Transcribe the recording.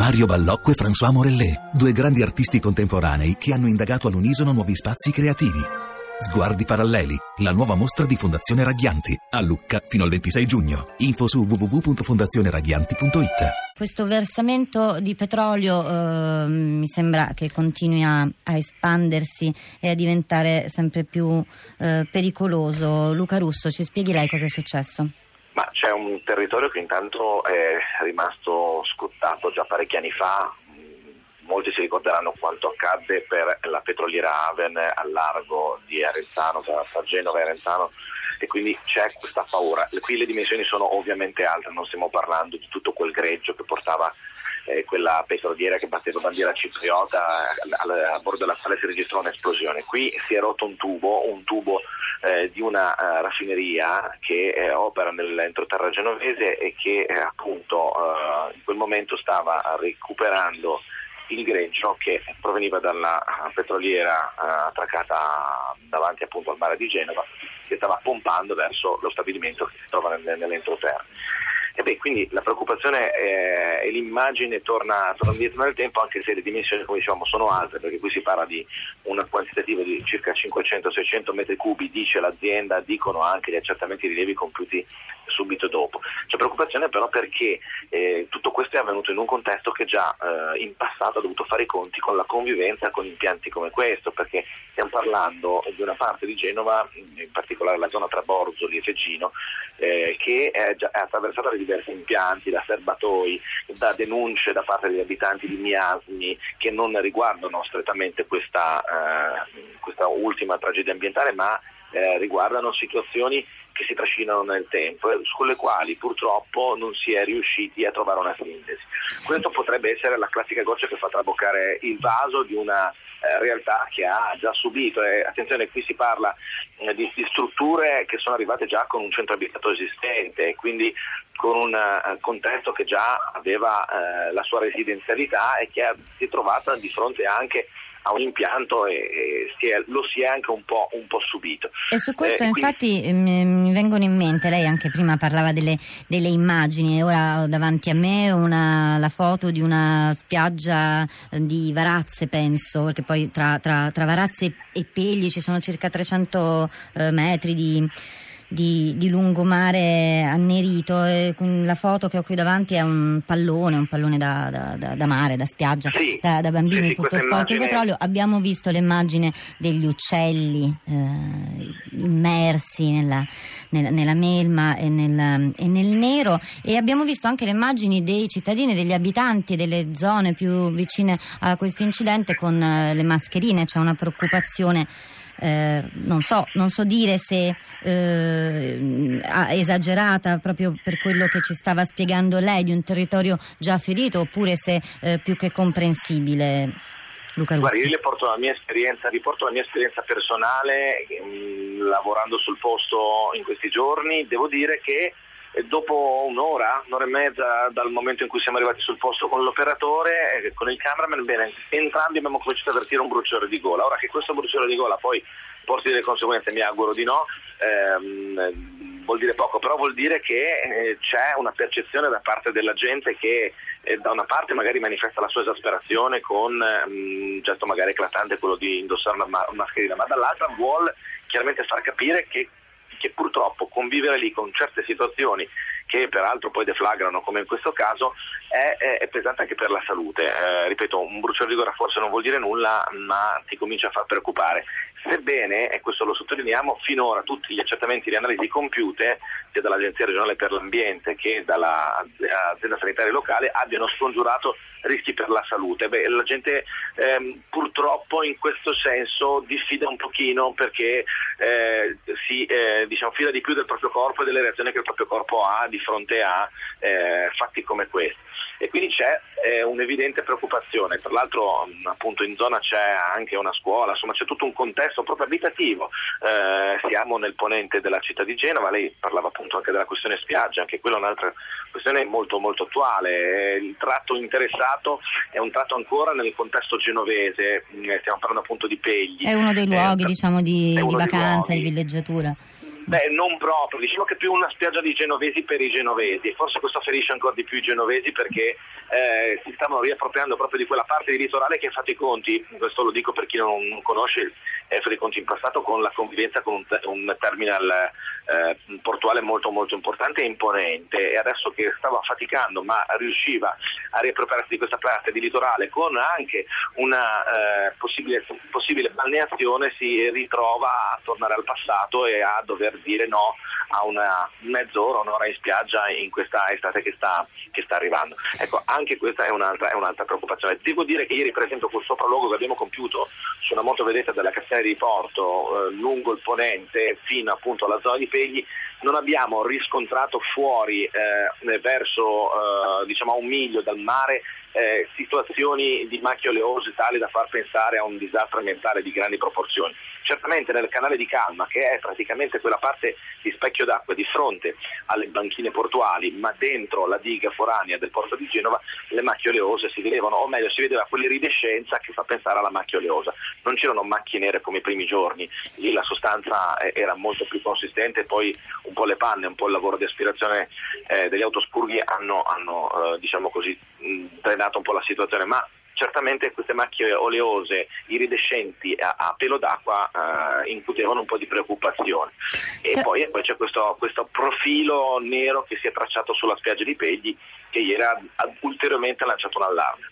Mario Ballocco e François Morellet, due grandi artisti contemporanei che hanno indagato all'unisono nuovi spazi creativi. Sguardi paralleli, la nuova mostra di Fondazione Raghianti, a Lucca fino al 26 giugno. Info su www.fondazioneraghianti.it. Questo versamento di petrolio eh, mi sembra che continui a, a, espandersi e a diventare sempre più eh, pericoloso. Luca Russo, ci spieghi lei cosa è successo? C'è un territorio che intanto è rimasto scottato già parecchi anni fa. Molti si ricorderanno quanto accadde per la petroliera Aven al largo di Arenzano, tra Genova e Arenzano, e quindi c'è questa paura. Qui le dimensioni sono ovviamente altre, non stiamo parlando di tutto quel greggio che portava eh, quella petroliera che batteva bandiera cipriota, a, a bordo della quale si registrò un'esplosione. Qui si è rotto un tubo, un tubo eh, di una uh, raffineria che eh, opera nell'entroterra genovese e che eh, appunto uh, in quel momento stava recuperando il greggio che proveniva dalla petroliera uh, attraccata davanti appunto al mare di Genova che stava pompando verso lo stabilimento che si trova nell'entroterra. E beh, quindi la preoccupazione è, e l'immagine torna, torna indietro nel tempo, anche se le dimensioni, come diciamo, sono alte, perché qui si parla di un quantitativo di circa 500-600 metri cubi, dice l'azienda, dicono anche gli accertamenti rilievi compiuti subito dopo. C'è preoccupazione però perché eh, tutto questo è avvenuto in un contesto che già eh, in passato ha dovuto fare i conti con la convivenza con impianti come questo, perché stiamo parlando di una parte di Genova, in particolare la zona tra Borzoli e Feggino, eh, che è, già, è attraversata da diversi impianti, da serbatoi, da denunce da parte degli abitanti di miasmi che non riguardano strettamente questa, eh, questa ultima tragedia ambientale, ma eh, riguardano situazioni che si trascinano nel tempo e con le quali purtroppo non si è riusciti a trovare una sintesi. Questo potrebbe essere la classica goccia che fa traboccare il vaso di una eh, realtà che ha già subito. E, attenzione, qui si parla eh, di, di, strutture che sono arrivate già con un centro abitato esistente, quindi con un uh, contesto che già aveva uh, la sua residenzialità e che si è trovata di fronte anche a un impianto e, e si è, lo si è anche un po', un po subito. E su questo eh, infatti quindi... mi vengono in mente, lei anche prima parlava delle, delle immagini, ora ho davanti a me una, la foto di una spiaggia di Varazze penso, perché poi tra, tra, tra Varazze e Pegli ci sono circa 300 eh, metri di di, di lungomare annerito e la foto che ho qui davanti è un pallone, un pallone da, da, da mare, da spiaggia, sì, da, da, bambini sì, tutto sporco di petrolio. Abbiamo visto l'immagine degli uccelli eh, immersi nella, nella, nella melma e nel, e nel, nero. E abbiamo visto anche le immagini dei cittadini, degli abitanti delle zone più vicine a questo incidente con eh, le mascherine, c'è una preoccupazione eh, non, so, non, so, dire se eh, esagerata proprio per quello che ci stava spiegando lei di un territorio già ferito oppure se eh, più che comprensibile. Luca Guarda, io riporto la mia esperienza, riporto la mia esperienza personale mh, mm, lavorando sul posto in questi giorni, devo dire che e dopo un'ora, un'ora e mezza dal momento in cui siamo arrivati sul posto con l'operatore, eh, con il cameraman, bene, entrambi abbiamo cominciato a avvertire un bruciore di gola. Ora che questo bruciore di gola poi porti delle conseguenze, mi auguro di no, ehm, vuol dire poco, però vuol dire che eh, c'è una percezione da parte della gente che eh, da una parte magari manifesta la sua esasperazione con um, un gesto magari eclatante, quello di indossare una, ma- una mascherina, ma dall'altra vuole chiaramente far capire che che purtroppo convivere lì con certe situazioni che peraltro poi deflagrano come in questo caso è, è, è pesante anche per la salute. Eh, ripeto, un bruciore di gola forse non vuol dire nulla, ma ti comincia a far preoccupare. Sebbene, e questo lo sottolineiamo, finora tutti gli accertamenti e le analisi compiute, sia dall'Agenzia regionale per l'ambiente che dall'azienda sanitaria locale, abbiano scongiurato rischi per la salute. Beh, la gente ehm, purtroppo in questo senso diffida un pochino perché eh, si eh, diciamo, fida di più del proprio corpo e delle reazioni che il proprio corpo ha di fronte a eh, fatti come questi e quindi c'è eh, un'evidente preoccupazione. Tra l'altro appunto in zona c'è anche una scuola, insomma c'è tutto un contesto proprio abitativo. Eh, siamo nel ponente della città di Genova, lei parlava appunto anche della questione spiaggia, anche quella è un'altra questione molto molto attuale. Il tratto interessato è un tratto ancora nel contesto genovese, mm, stiamo parlando appunto di Pegli. È uno dei luoghi eh, diciamo di, di vacanza, di villeggiatura. Beh, non proprio, diciamo che più una spiaggia di genovesi per i genovesi, forse questo ferisce ancora di più i genovesi perché eh, si stavano riappropriando proprio di quella parte di litorale che ha i conti, questo lo dico per chi non conosce, è fatto i conti in passato con la convivenza con un, un terminal eh, portuale molto molto importante e imponente e adesso che stava faticando ma riusciva a riappropriarsi di questa parte di litorale con anche una eh, possibile, possibile balneazione si ritrova a tornare al passato e a dover dire no a una mezz'ora, un'ora in spiaggia in questa estate che sta, che sta arrivando. Ecco, anche questa è un'altra, è un'altra, preoccupazione. Devo dire che ieri per esempio col sopralluogo che abbiamo compiuto su una motovedetta della Castellana di Porto eh, lungo il ponente fino appunto alla zona di Pegli non abbiamo riscontrato fuori eh, verso eh, diciamo a un miglio dal mare eh, situazioni di macchie oleose tali da far pensare a un disastro ambientale di grandi proporzioni. Certamente nel canale di Calma, che è praticamente quella parte di specchio d'acqua di fronte alle banchine portuali, ma dentro la diga foranea del porto di Genova, le macchie oleose si vedevano, o meglio si vedeva quell'iridescenza che fa pensare alla macchia oleosa. Non c'erano macchie nere come i primi giorni, lì la sostanza eh, era molto più consistente, poi un po' le panne, un po' il lavoro di aspirazione eh, degli autospurghi hanno, hanno eh, diciamo così, drenato un po' la situazione, ma certamente queste macchie oleose iridescenti a, a pelo d'acqua eh, incutevano un po' di preoccupazione. E eh. poi, e poi c'è questo, questo, profilo nero che si è tracciato sulla spiaggia di Pegli che ieri ha ulteriormente lanciato un allarme.